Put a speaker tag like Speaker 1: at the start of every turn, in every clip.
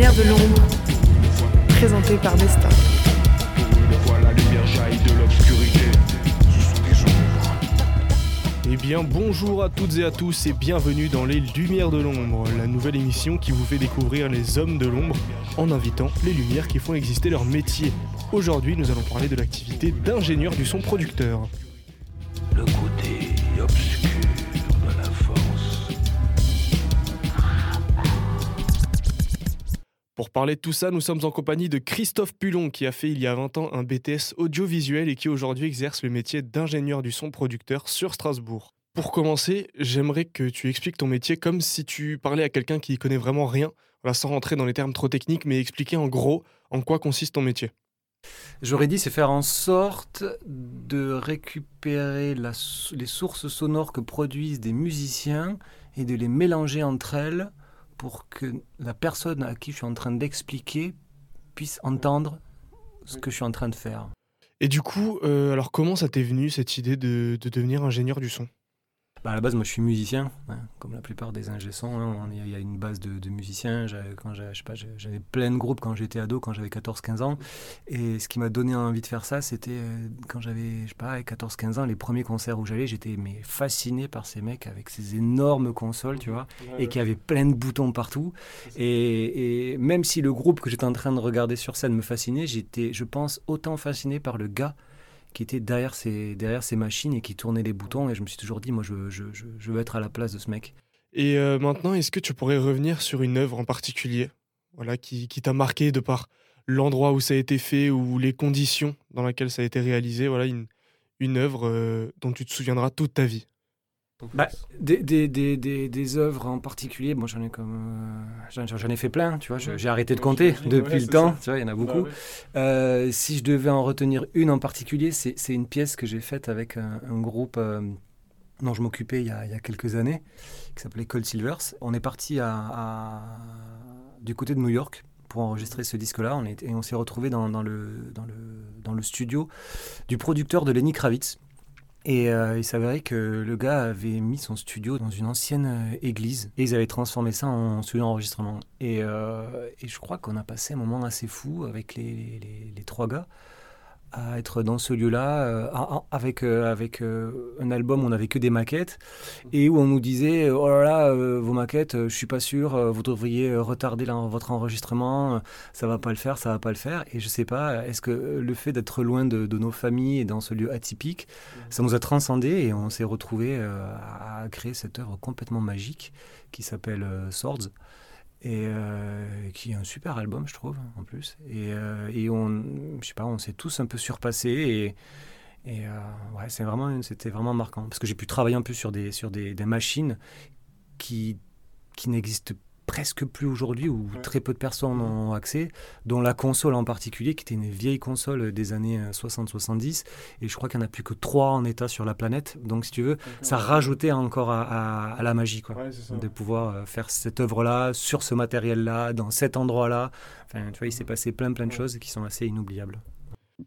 Speaker 1: lumière de l'ombre, présenté par Nesta.
Speaker 2: Eh bien bonjour à toutes et à tous et bienvenue dans les Lumières de l'ombre, la nouvelle émission qui vous fait découvrir les hommes de l'ombre en invitant les lumières qui font exister leur métier. Aujourd'hui nous allons parler de l'activité d'ingénieur du son producteur.
Speaker 3: Le
Speaker 2: Pour parler de tout ça, nous sommes en compagnie de Christophe Pulon qui a fait il y a 20 ans un BTS audiovisuel et qui aujourd'hui exerce le métier d'ingénieur du son producteur sur Strasbourg. Pour commencer, j'aimerais que tu expliques ton métier comme si tu parlais à quelqu'un qui connaît vraiment rien, sans rentrer dans les termes trop techniques, mais expliquer en gros en quoi consiste ton métier.
Speaker 4: J'aurais dit, c'est faire en sorte de récupérer les sources sonores que produisent des musiciens et de les mélanger entre elles pour que la personne à qui je suis en train d'expliquer puisse entendre ce que je suis en train de faire.
Speaker 2: Et du coup, euh, alors comment ça t'est venu cette idée de, de devenir ingénieur du son?
Speaker 4: Bah, à la base, moi, je suis musicien, hein, comme la plupart des ingé sons, hein, Il y a une base de, de musiciens. J'avais- plein de groupes quand j'étais ado, quand j'avais 14-15 ans. Et ce qui m'a donné envie de faire ça, c'était euh, quand j'avais, je sais pas, 14-15 ans, les premiers concerts où j'allais, j'étais mais fasciné par ces mecs avec ces énormes consoles, tu vois, et qui avaient plein de boutons partout. Et, et même si le groupe que j'étais en train de regarder sur scène me fascinait, j'étais, je pense, autant fasciné par le gars qui était derrière ces, derrière ces machines et qui tournait les boutons. Et je me suis toujours dit, moi, je, je, je, veux être à la place de ce mec.
Speaker 2: Et euh, maintenant, est-ce que tu pourrais revenir sur une œuvre en particulier? Voilà, qui, qui t'a marqué de par l'endroit où ça a été fait ou les conditions dans lesquelles ça a été réalisé Voilà, une, une œuvre euh, dont tu te souviendras toute ta vie.
Speaker 4: Bah, des, des, des, des, des œuvres en particulier, moi j'en ai comme euh, j'en, ai fait plein, tu vois. J'ai arrêté de compter depuis le temps, tu vois, il y en a beaucoup. Euh, si je devais en retenir une en particulier, c'est, une pièce que j'ai faite avec un, un groupe euh, dont je m'occupais il y, a, il y a quelques années, qui s'appelait Cold Silvers. On est parti à, à- du côté de New York pour enregistrer ce disque-là, on est, et on s'est retrouvé dans, dans, le, dans, le, dans le studio du producteur de Lenny Kravitz. Et euh, il s'avérait que le gars avait mis son studio dans une ancienne euh, église et ils avaient transformé ça en studio d'enregistrement. Et, euh, et je crois qu'on a passé un moment assez fou avec les, trois gars à être dans ce lieu-là euh, avec, euh, avec euh, un album où on n'avait que des maquettes et où on nous disait oh là là vos maquettes je suis pas sûr vous devriez retarder votre enregistrement ça va pas le faire ça va pas le faire. Et je sais pas est-ce que le fait d'être loin de, de nos familles et dans ce lieu atypique ça nous a transcendé et on s'est retrouvé à créer cette œuvre complètement magique qui s'appelle Swords et euh, qui est un super album je trouve en plus. Et, euh, et on je sais pas on s'est tous un peu surpassés et euh, c'est vraiment c'était vraiment marquant. Parce que j'ai pu travailler un peu sur des sur des machines qui qui n'existent presque plus aujourd'hui où très peu de personnes ont accès dont la console en particulier qui était une vieille console des années euh, 60-70 et je crois qu'il n'y en a plus que trois en état sur la planète. Donc si tu veux ça rajoutait encore à, à- à la magie quoi. De pouvoir euh, faire cette œuvre-là, sur ce matériel-là, dans cet endroit-là. Enfin, tu vois, il s'est passé plein plein de choses qui sont assez inoubliables.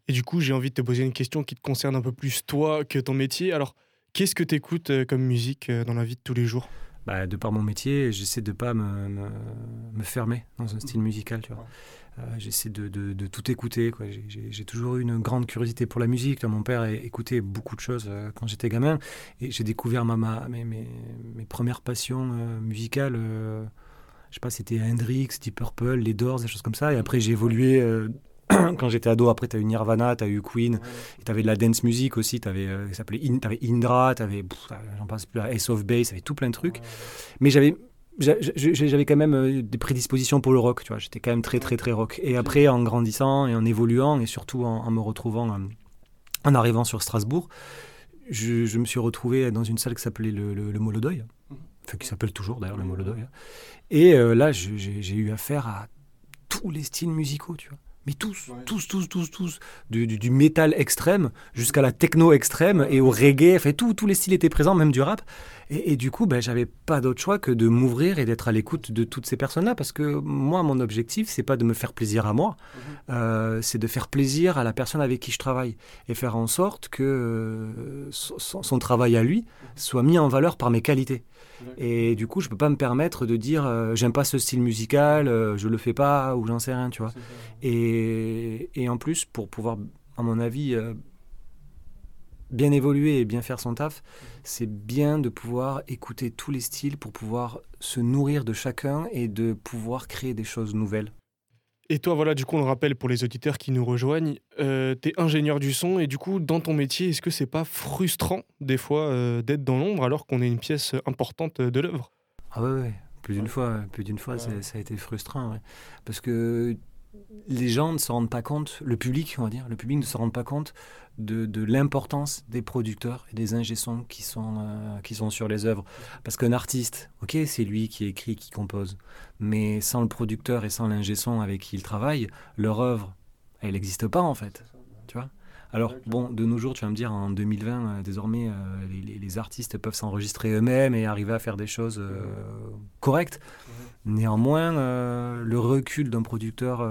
Speaker 2: Et du coup, j'ai envie de te poser une question qui te concerne un peu plus toi que ton métier. Alors, qu'est-ce que tu écoutes comme musique euh, dans la vie de tous les jours?
Speaker 4: Bah, de par mon métier, j'essaie de pas me, me, me fermer dans un style musical, tu vois. Euh, j'essaie de, de, de tout écouter. quoi. J'ai- toujours eu une grande curiosité pour la musique. Là, mon père a écouté beaucoup de choses euh, quand j'étais gamin. Et j'ai découvert ma, ma- mes, mes, mes premières passions euh, musicales. je sais pas, c'était Hendrix, Deep Purple, les Doors, des choses comme ça. Et après, j'ai évolué. Euh, quand j'étais ado, après, tu as eu Nirvana, tu as eu Queen, et tu avais de la dance music aussi. Tu avais, ça s'appelait In- t'avais Indra, tu avais, j'en passe plus, Ace of Base, tu avais tout plein de trucs. Mais j'avais j'a- j'a- j'avais quand même euh, des prédispositions pour le rock, tu vois. J'étais quand même très, très, très rock. Et après, en grandissant et en évoluant, et surtout en, en me retrouvant, euh, en arrivant sur Strasbourg, je, je me suis retrouvé dans une salle qui s'appelait le, le, le Molodoy, enfin qui s'appelle toujours d'ailleurs le Molodoy. Et euh, là, je- j'ai j'ai eu affaire à tous les styles musicaux, tu vois. Mais tous, tous, tous, tous, tous. Du, du, du métal extrême jusqu'à la techno extrême et au reggae. Enfin, tout- tous les styles étaient présents, même du rap. Et, et du coup, ben, j'avais pas d'autre choix que de m'ouvrir et d'être à l'écoute de toutes ces personnes-là. Parce que moi, mon objectif, c'est pas de me faire plaisir à moi. Euh, c'est de faire plaisir à la personne avec qui je travaille. Et faire en sorte que euh, son, son travail à lui soit mis en valeur par mes qualités. Et du coup, je peux pas me permettre de dire euh, j'aime pas ce style musical, euh, je le fais pas ou j'en sais rien, tu vois. Et, et en plus, pour pouvoir, à mon avis, euh, bien évoluer et bien faire son taf, c'est bien de pouvoir écouter tous les styles pour pouvoir se nourrir de chacun et de pouvoir créer des choses nouvelles.
Speaker 2: Et toi, voilà, du coup, on le rappelle pour les auditeurs qui nous rejoignent, euh, tu es ingénieur du son et du coup, dans ton métier, est-ce que c'est pas frustrant des fois euh, d'être dans l'ombre alors qu'on est une pièce importante de l'œuvre?
Speaker 4: Ah ouais, ouais, plus d'une fois, plus d'une fois, ça a été frustrant, parce que les gens ne se rendent pas compte, le public, on va dire, le public ne se rend pas compte de, de l'importance des producteurs et des ingé-sons qui sont euh, qui sont sur les œuvres. Parce qu'un artiste, ok, c'est lui qui écrit, qui compose, mais sans le producteur et sans l'ingé-son avec qui il travaille, leur œuvre, elle n'existe pas en fait, tu vois? Alors, bon, de nos jours, tu vas me dire, en 2020, euh, désormais, euh, les, les- artistes peuvent s'enregistrer eux-mêmes et arriver à faire des choses euh, correctes. Néanmoins, le recul d'un producteur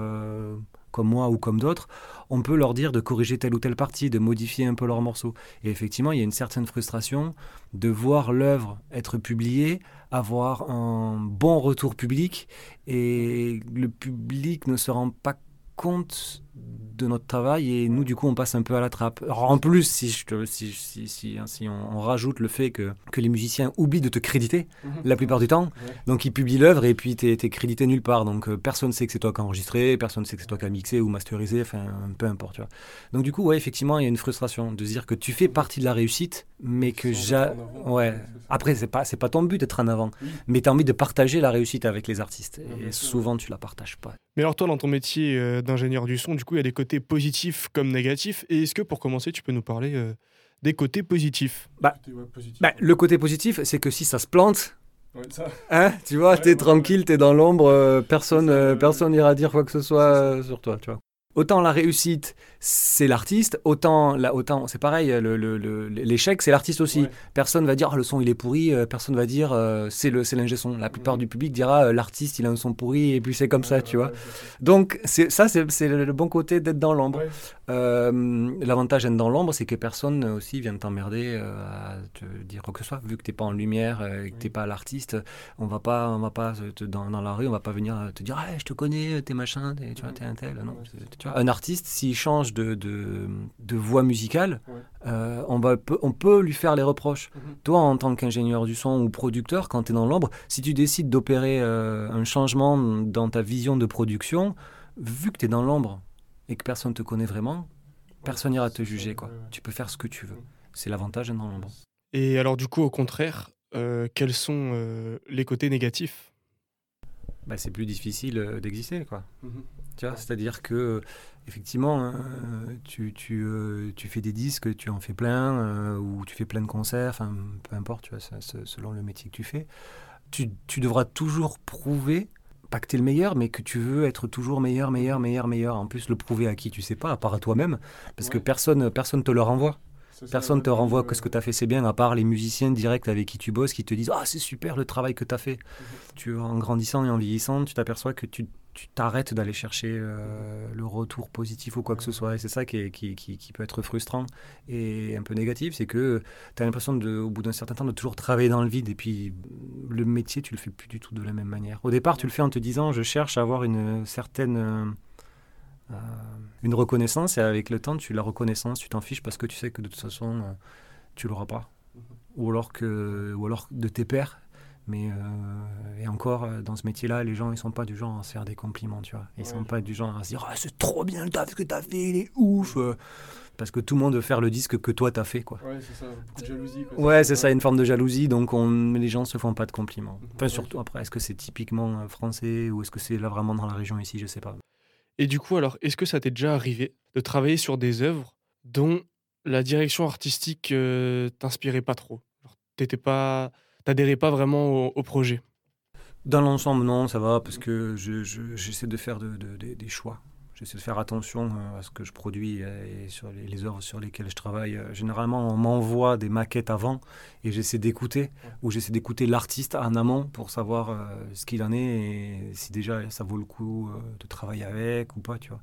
Speaker 4: comme moi ou comme d'autres, on peut leur dire de corriger telle ou telle partie, de modifier un peu leurs morceaux. Et effectivement, il y a une certaine frustration de voir l'œuvre être publiée, avoir un bon retour public, et le public ne se rend pas compte de notre travail et nous du coup on passe un peu à la trappe. Alors, en plus si, je te- si, si, si, hein, si on, on rajoute le fait que, que les musiciens oublient de te créditer la plupart du temps, donc ils publient l'œuvre et puis t'es es crédité nulle part, donc euh, personne sait que c'est toi qui as enregistré, personne sait que c'est toi qui as mixé ou masterisé, enfin peu importe. Tu vois. Donc du coup ouais effectivement il y a une frustration de se dire que tu fais partie de la réussite mais que ja... ouais après c'est pas c'est pas ton but d'être en avant, mais tu as envie de partager la réussite avec les artistes et souvent tu la partages pas.
Speaker 2: Mais alors toi, dans ton métier euh, d'ingénieur du son, du coup, il y a des côtés positifs comme négatifs. Et est-ce que pour commencer, tu peux nous parler euh, des côtés positifs?
Speaker 4: Bah, le côté positif, c'est que si ça se plante, hein, tu vois, t'es tranquille, t'es dans l'ombre, euh, personne, euh, personne n'ira dire quoi que ce soit euh, sur toi, tu vois. Autant la réussite, c'est l'artiste, autant, la, autant c'est pareil, l'échec, c'est l'artiste aussi.
Speaker 2: Ouais.
Speaker 4: Personne va dire Ah, le son il est pourri, euh, personne va dire euh, c'est le c'est l'ingé son. La plupart du public dira euh, l'artiste il a un son pourri et puis c'est comme ça, tu vois. Donc ça c'est le, bon côté d'être dans l'ombre. Euh, L'avantage d'être dans l'ombre, c'est que personne aussi vient t'emmerder euh, à te dire quoi que ce soit. Vu que t'es pas en lumière et que t'es pas l'artiste, on va pas, on va pas te- dans, dans la rue, on va pas venir te dire ah, je te connais, t'es machin, t'es, tu vois, t'es un tel. Non, tu vois, un artiste, s'il change de, de, de voix musicale,
Speaker 2: Ouais.
Speaker 4: euh, on, va, peut- on peut lui faire les reproches.
Speaker 2: Mhm.
Speaker 4: Toi, en tant qu'ingénieur du son ou producteur, quand tu es dans l'ombre, si tu décides d'opérer euh, un changement dans ta vision de production, vu que tu es dans l'ombre et que personne te connaît vraiment, personne n'ira te juger. quoi. Tu peux faire ce que tu veux. C'est l'avantage d'être dans l'ombre.
Speaker 2: Et alors, du coup, au contraire, euh, quels sont euh, les côtés négatifs?
Speaker 4: Bah, c'est plus difficile euh, d'exister. quoi. Tu vois, c'est-à-dire que effectivement, hein, euh, tu, tu, euh, tu fais des disques, tu en fais plein, euh, ou tu fais plein de concerts, enfin peu importe, tu vois, ça- ça- selon le métier que tu fais, tu, tu devras toujours prouver, pas que tu es le meilleur, mais que tu veux être toujours meilleur, meilleur, meilleur, meilleur. En plus, le prouver à qui tu sais pas, à part à toi-même, parce que personne personne te le renvoie. Personne te renvoie que ce que tu as fait c'est bien, à part les musiciens directs avec qui tu bosses qui te disent Ah, c'est super le travail que tu as fait. Tu, en grandissant et en vieillissant, tu t'aperçois que tu t'arrêtes d'aller chercher euh, le retour positif ou quoi que ce soit. Et c'est ça qui, est- qui, qui, qui peut être frustrant et un peu négatif. C'est que tu as l'impression, au bout d'un certain temps, de toujours travailler dans le vide. Et puis, le métier, tu le fais plus du tout de la même manière. Au départ, tu le fais en te disant Je cherche à avoir une certaine. Euh, une reconnaissance et avec le temps tu la reconnaissance tu t'en fiches parce que tu sais que de toute façon euh, tu l'auras pas. Ou alors que ou alors de tes pairs. Mais euh, et encore dans ce métier là les gens ils sont pas du genre à se faire des compliments tu vois. Ils sont pas du genre à se dire Ah, c'est trop bien le taf que t'as fait il est ouf parce que tout le monde veut faire le disque que toi t'as fait quoi.
Speaker 2: Ouais, c'est ça, beaucoup de jalousie.
Speaker 4: Ouais, c'est ça, une forme de jalousie, donc on, les gens se font pas de compliments. Enfin, surtout après, est-ce que c'est typiquement français ou est-ce que c'est là vraiment dans la région ici, je sais pas.
Speaker 2: Et du coup, alors, est-ce que ça t'est déjà arrivé de travailler sur des œuvres dont la direction artistique euh, t'inspirait pas trop? T'étais pas, t'adhérais pas vraiment au, projet?
Speaker 4: Dans l'ensemble, non, ça va, parce que je- je- j'essaie de faire de- de- de- des choix. J'essaie de faire attention euh, à ce que je produis et sur les, œuvres sur lesquelles je travaille. Euh, Généralement, on m'envoie des maquettes avant et j'essaie d'écouter, ou j'essaie d'écouter l'artiste en amont pour savoir euh, ce qu'il en est et si déjà ça vaut le coup de travailler avec ou pas, tu vois.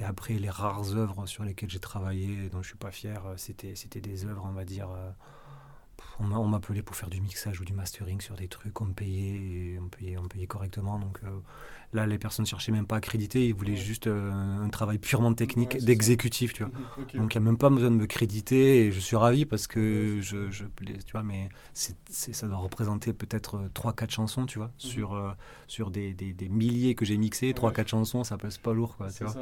Speaker 4: Et après, les rares œuvres sur lesquelles j'ai travaillé, dont je suis pas fier, c'était, c'était des œuvres, on va dire. On m'a- on m'appelait pour faire du mixage ou du mastering sur des trucs, on me payait, et on payait, on me payait correctement. Donc euh, là, les personnes cherchaient même pas à créditer, ils voulaient juste euh, un travail purement technique,
Speaker 2: Ouais,
Speaker 4: d'exécutif, tu vois. Donc il n'y a même pas besoin de me créditer et je suis ravi parce que je, je tu vois, mais ça doit représenter peut-être 3-4 chansons, tu vois, sur, euh, sur des, des, des milliers que j'ai mixés, 3-4 chansons, ça pèse pas lourd, quoi, tu vois.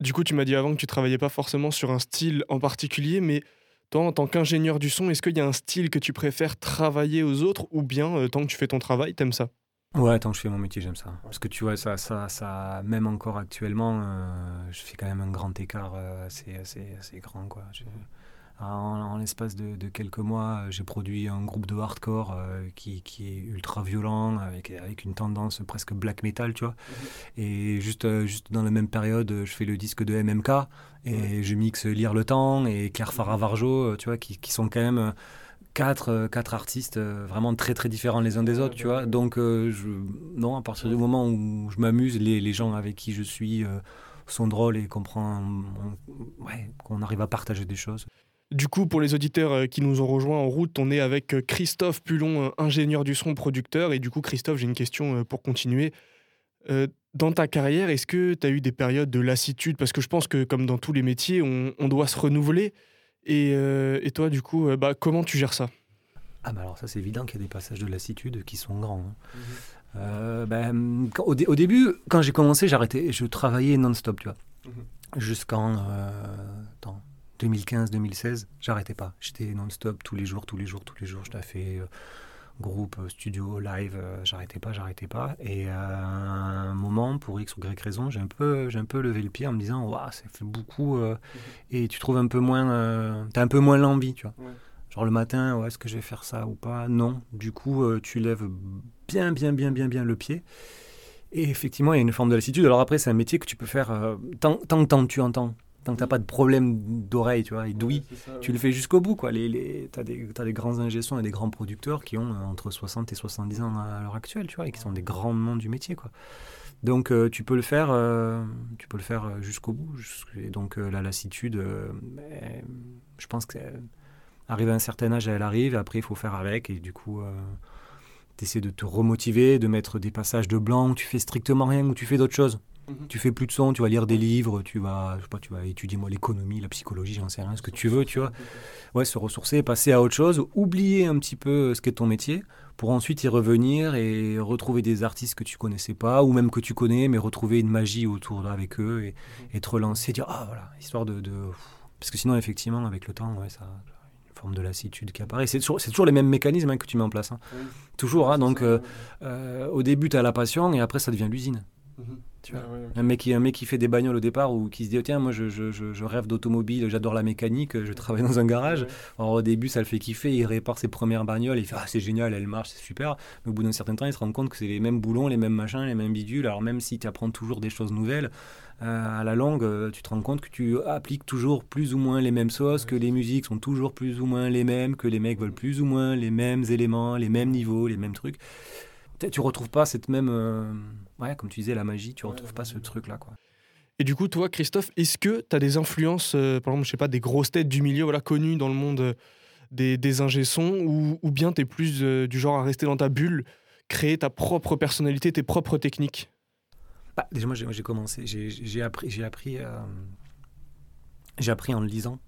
Speaker 2: Du coup, tu m'as dit avant que tu travaillais pas forcément sur un style en particulier, mais toi, en tant qu'ingénieur du son, est-ce qu'il y a un style que tu préfères travailler aux autres ou bien, euh, tant que tu fais ton travail, t'aimes ça?
Speaker 4: Ouais, tant que je fais mon métier, j'aime ça. Parce que tu vois, ça, ça, ça même encore actuellement, euh, je fais quand même un grand écart euh, assez, assez, assez grand, quoi. En, en l'espace de, de quelques mois, euh, j'ai produit un groupe de hardcore euh, qui, qui est ultra violent, avec, avec une tendance presque black metal, tu vois. Et juste, euh, juste dans la même période, je fais le disque de MMK et je mixe Lire le Temps et Claire Faravarjo, euh, tu vois, qui, qui sont quand même quatre, quatre artistes vraiment très très différents les uns des autres, tu vois. Donc, euh, je, non, à partir du moment où je m'amuse, les, les gens avec qui je suis euh, sont drôles et comprend, on- ouais, qu'on arrive à partager des choses.
Speaker 2: Du coup, pour les auditeurs euh, qui nous ont rejoints en route, on est avec euh, Christophe Pulon, euh, ingénieur du son, producteur. Et du coup, Christophe, j'ai une question pour continuer. Dans ta carrière, est-ce que tu as eu des périodes de lassitude? Parce que je pense que, comme dans tous les métiers, on, on doit se renouveler. Et, et toi, du coup, bah, comment tu gères ça?
Speaker 4: Ah bah alors ça c'est évident qu'il y a des passages de lassitude qui sont grands. hein. Euh, ben, au, dé- au début, quand j'ai commencé, j'arrêtais, je travaillais non-stop, tu vois. Jusqu'en euh, attends, 2015-2016, j'arrêtais pas. J'étais non-stop tous les jours, tous les jours, tous les jours. Je fait euh, groupe, euh, studio, live, euh, j'arrêtais pas, j'arrêtais pas. Et à un moment, pour X ou Y raison, j'ai un peu, j'ai un peu levé le pied en me disant, waouh, ça fait beaucoup. euh, et tu trouves un peu moins, t'as un peu moins l'envie, tu vois. Genre le matin, ouais, est-ce que je vais faire ça ou pas? Non. Du coup, tu lèves bien, bien, bien, bien, bien le pied. Et effectivement, il y a une forme de lassitude. Alors après, c'est un métier que tu peux faire tant, tant, tant que tu entends. Tant que tu n'as pas de problème d'oreille, tu vois, et d'ouïe, tu le fais jusqu'au bout. Quoi. Les, les, tu as, des grands ingé et des grands producteurs qui ont euh, entre 60 et 70 ans à l'heure actuelle, tu vois, et qui sont des grands noms du métier. Quoi. Donc euh, tu peux le faire, euh, tu peux le faire jusqu'au bout. Jusqu'- et donc euh, la lassitude, ben, je pense que arrivé à un certain âge, elle arrive. Et après, il faut faire avec. Et du coup, tu essaies de te remotiver, de mettre des passages de blanc où tu fais strictement rien, où tu fais d'autres choses.
Speaker 2: Mhm.
Speaker 4: Tu fais plus de son, tu vas lire des livres, tu vas, je sais pas, tu vas étudier moi l'économie, la psychologie, j'en sais rien, ce que tu veux, tu vois. Ouais, se ressourcer, passer à autre chose, oublier un petit peu ce qu'est ton métier, pour ensuite y revenir et retrouver des artistes que tu connaissais pas, ou même que tu connais, mais retrouver une magie autour avec eux et, et te relancer, dire ah voilà, histoire de, de- parce que sinon effectivement avec le temps, ouais, ça une forme de lassitude qui apparaît. C'est toujours, les mêmes mécanismes hein, que tu mets en place. hein. Toujours, hein, donc euh, euh, au début tu as la passion et après ça devient l'usine. Tu vois. Un mec, qui, un mec qui fait des bagnoles au départ ou qui se dit oh, tiens moi je, je- je- je rêve d'automobile, j'adore la mécanique, je travaille dans un garage. Alors, au début ça le fait kiffer, il répare ses premières bagnoles, il fait ah c'est génial, elle marche, c'est super. Mais au bout d'un certain temps il se rend compte que c'est les mêmes boulons, les mêmes machins, les mêmes bidules. Alors même si tu apprends toujours des choses nouvelles, euh, à la longue euh, tu te rends compte que tu appliques toujours plus ou moins les mêmes sauces, que les musiques sont toujours plus ou moins les mêmes, que les mecs veulent plus ou moins les mêmes éléments, les mêmes niveaux, les mêmes trucs. Tu retrouves pas cette même, euh, ouais, comme tu disais, la magie, tu retrouves pas ce truc-là, quoi.
Speaker 2: Et du coup, toi, Christophe, est-ce que tu as des influences, euh, par exemple, je sais pas, des grosses têtes du milieu voilà, connues dans le monde euh, des, des ingé-sons, ou, ou bien tu es plus euh, du genre à rester dans ta bulle, créer ta propre personnalité, tes propres techniques?
Speaker 4: Bah, déjà, moi, j'ai commencé, j'ai j'ai appris, j'ai appris, euh, j'ai appris en le lisant.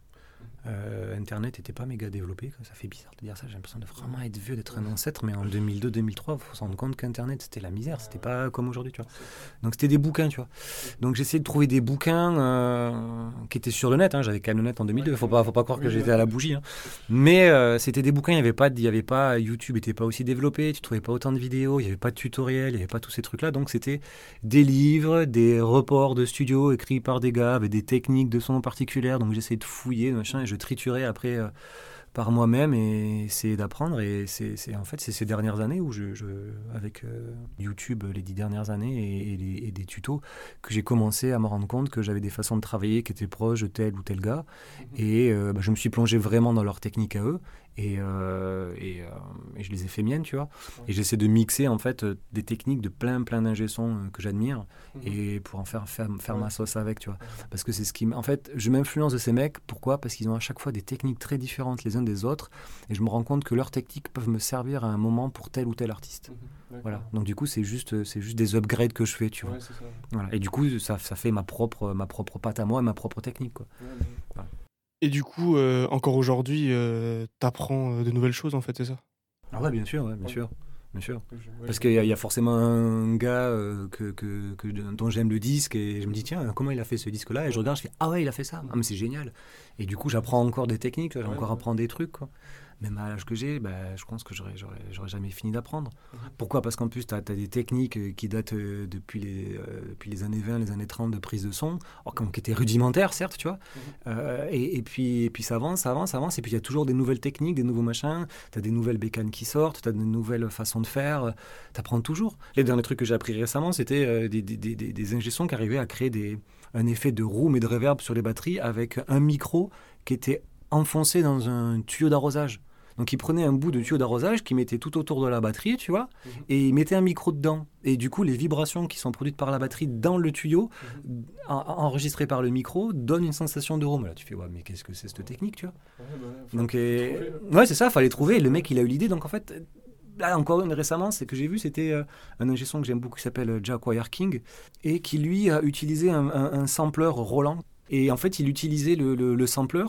Speaker 4: Euh, Internet n'était pas méga développé, quoi. ça fait bizarre de dire ça. J'ai l'impression de vraiment être vieux, d'être un ancêtre, mais en 2002-2003, il faut se rendre compte qu'Internet c'était la misère, c'était pas comme aujourd'hui, tu vois. Donc c'était des bouquins, tu vois. Donc j'essayais de trouver des bouquins euh, qui étaient sur le net. hein. J'avais quand même le net en 2002, faut pas, faut pas croire que j'étais à la bougie. hein. Mais euh, c'était des bouquins, il y avait pas, y avait pas, YouTube était pas aussi développé, tu trouvais pas autant de vidéos, il y avait pas de tutoriels, il y avait pas tous ces trucs-là. Donc c'était des livres, des reports de studio écrits par des gars avec des techniques de son particulières. Donc j'essayais de fouiller, machin, et je triturais après euh, par moi-même et essayer d'apprendre. Et c'est en fait c'est ces dernières années où je, je avec euh, YouTube les dix dernières années et, et, des tutos que j'ai commencé à me rendre compte que j'avais des façons de travailler qui étaient proches de tel ou tel gars. Mhm. Et euh, bah, je me suis plongé vraiment dans leur technique à eux et, euh, et, et, je les ai fait miennes, tu vois. Et j'essaie de mixer en fait des techniques de plein plein d'ingé que j'admire mhm. et pour en faire faire, faire ma sauce avec, tu vois. Parce que c'est ce qui en fait je m'influence de ces mecs. Pourquoi? Parce qu'ils ont à chaque fois des techniques très différentes les uns des autres et je me rends compte que leurs techniques peuvent me servir à un moment pour tel ou tel artiste. Mhm, voilà. Donc du coup, c'est juste, c'est juste des upgrades que je fais, tu vois. Voilà. Et du coup, ça, ça, fait ma propre, ma propre patte à moi et ma propre technique, quoi.
Speaker 2: Et du coup, euh, encore aujourd'hui, euh, tu apprends euh, de nouvelles choses, en fait, c'est ça?
Speaker 4: Ah ouais, bien sûr, bien sûr. Bien sûr. Parce qu'il y, a forcément un gars que, que, que, dont j'aime le disque et je me dis, tiens, comment il a fait ce disque-là? Et je regarde, je fais, ah ouais, il a fait ça. Ah, mais c'est génial. Et du coup, j'apprends encore des techniques, j'ai encore apprendre des trucs. Quoi même à l'âge que j'ai, bah, je pense que j'aurais, j'aurais, jamais fini d'apprendre. Mhm. Pourquoi? Parce qu'en plus, tu as, des techniques euh, qui datent euh, depuis les, euh, depuis les années 20, les années 30 de prise de son, qui étaient rudimentaires, certes, tu vois. Mhm. et, et, puis, et puis ça avance, ça avance, ça avance. Et puis il y a toujours des nouvelles techniques, des nouveaux machins. Tu as des nouvelles bécanes qui sortent, tu as de nouvelles façons de faire. Tu apprends toujours. Les derniers trucs que j'ai appris récemment, c'était des, des, des, des ingessons qui arrivaient à créer des, un effet de room et de reverb sur les batteries avec un micro qui était enfoncé dans un tuyau d'arrosage. Donc il prenait un bout de tuyau d'arrosage qui mettait tout autour de la batterie, tu vois, mhm. et il mettait un micro dedans. Et du coup, les vibrations qui sont produites par la batterie dans le tuyau, mhm. enregistrées par le micro, donnent une sensation de room. Là, tu fais, ouais, mais qu'est-ce que c'est cette technique, tu vois? Bah, Donc, ouais, c'est ça, fallait trouver. le mec, il a eu l'idée. Donc en fait, là encore une récemment, c'est que j'ai vu, c'était euh, un ingé que j'aime beaucoup qui s'appelle euh, Jack Wire King et qui lui a utilisé un, un, sampler Roland. Et en fait, il utilisait le, le, le sampler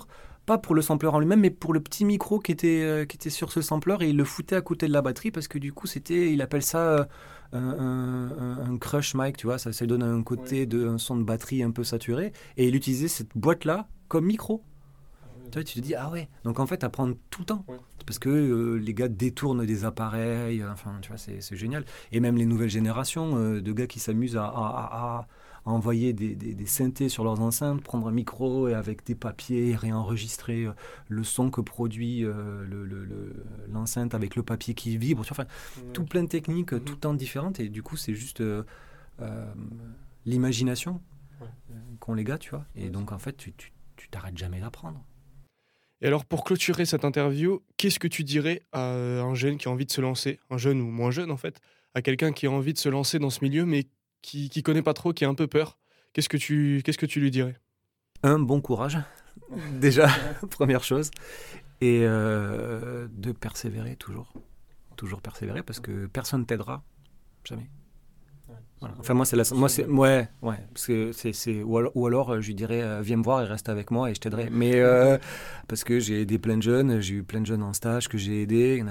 Speaker 4: pas pour le sampler en lui-même, mais pour le petit micro qui était, euh, qui était sur ce sampler et il le foutait à côté de la batterie parce que du coup, c'était, il appelle ça euh, un, crush mic, tu vois, ça, ça donne un côté de un son de batterie un peu saturé et il utilisait cette boîte-là comme micro. Ah tu, vois, tu te dis, ah ouais, donc en fait, apprendre tout le temps. Parce que euh, les gars détournent des appareils, enfin, tu vois, c'est génial. Et même les nouvelles générations de gars qui s'amusent à envoyer des, des, synthés sur leurs enceintes, prendre un micro et avec des papiers réenregistrer euh, le son que produit euh, l'enceinte avec le papier qui vibre. Enfin, tout plein de techniques, mm-hmm. tout le temps différentes. Et du coup, c'est juste euh, l'imagination qu'ont les gars, tu vois. Et donc, en fait, tu t'arrêtes jamais d'apprendre.
Speaker 2: Et alors, pour clôturer cette interview, qu'est-ce que tu dirais à un jeune qui a envie de se lancer, un jeune ou moins jeune en fait, à quelqu'un qui a envie de se lancer dans ce milieu, mais qui, qui connaît pas trop, qui a un peu peur, qu'est-ce que tu, lui dirais?
Speaker 4: Un bon courage, déjà, première chose, et euh, de persévérer toujours, toujours persévérer parce que personne t'aidera, jamais. Enfin moi c'est la moi c'est ouais ouais parce que c'est ou alors, ou alors, je lui dirais euh, viens me voir et reste avec moi et je t'aiderai mais euh, parce que j'ai aidé plein de jeunes j'ai eu plein de jeunes en stage que j'ai aidé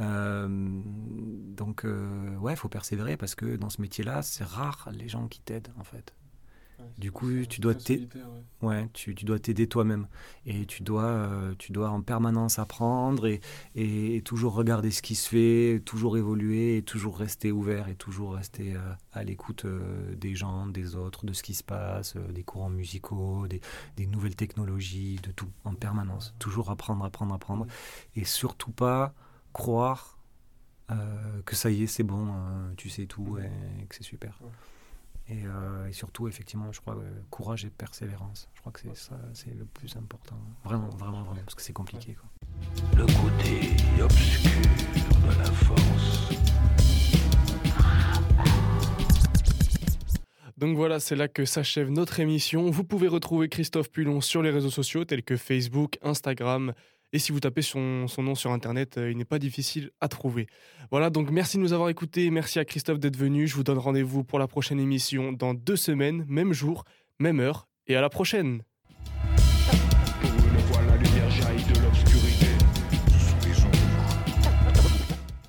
Speaker 4: euh, donc, euh, ouais, il faut persévérer parce que dans ce métier-là, c'est rare les gens qui t'aident en fait. Du coup, tu dois t'aider. Ouais. tu, tu, dois t'aider toi-même et tu dois, euh, tu dois en permanence apprendre et, et, toujours regarder ce qui se fait, toujours évoluer et toujours rester ouvert et toujours rester à l'écoute des gens, des autres, de ce qui se passe, des courants musicaux, des, des, nouvelles technologies, de tout en permanence. Toujours apprendre, apprendre, apprendre et surtout pas croire euh, que ça y est, c'est bon, euh, tu sais tout et, que c'est super. Euh, et, surtout, effectivement, je crois, courage et persévérance. Je crois que c'est ça, c'est le plus important. Vraiment, vraiment, vraiment, parce que c'est compliqué. Quoi.
Speaker 3: Le côté obscur de la force.
Speaker 2: Donc voilà, c'est là que s'achève notre émission. Vous pouvez retrouver Christophe Pulon sur les réseaux sociaux tels que Facebook, Instagram, et si vous tapez son, nom sur Internet, euh, il n'est pas difficile à trouver. Voilà, donc merci de nous avoir écoutés. Merci à Christophe d'être venu. Je vous donne rendez-vous pour la prochaine émission dans deux semaines, même jour, même heure. Et à la prochaine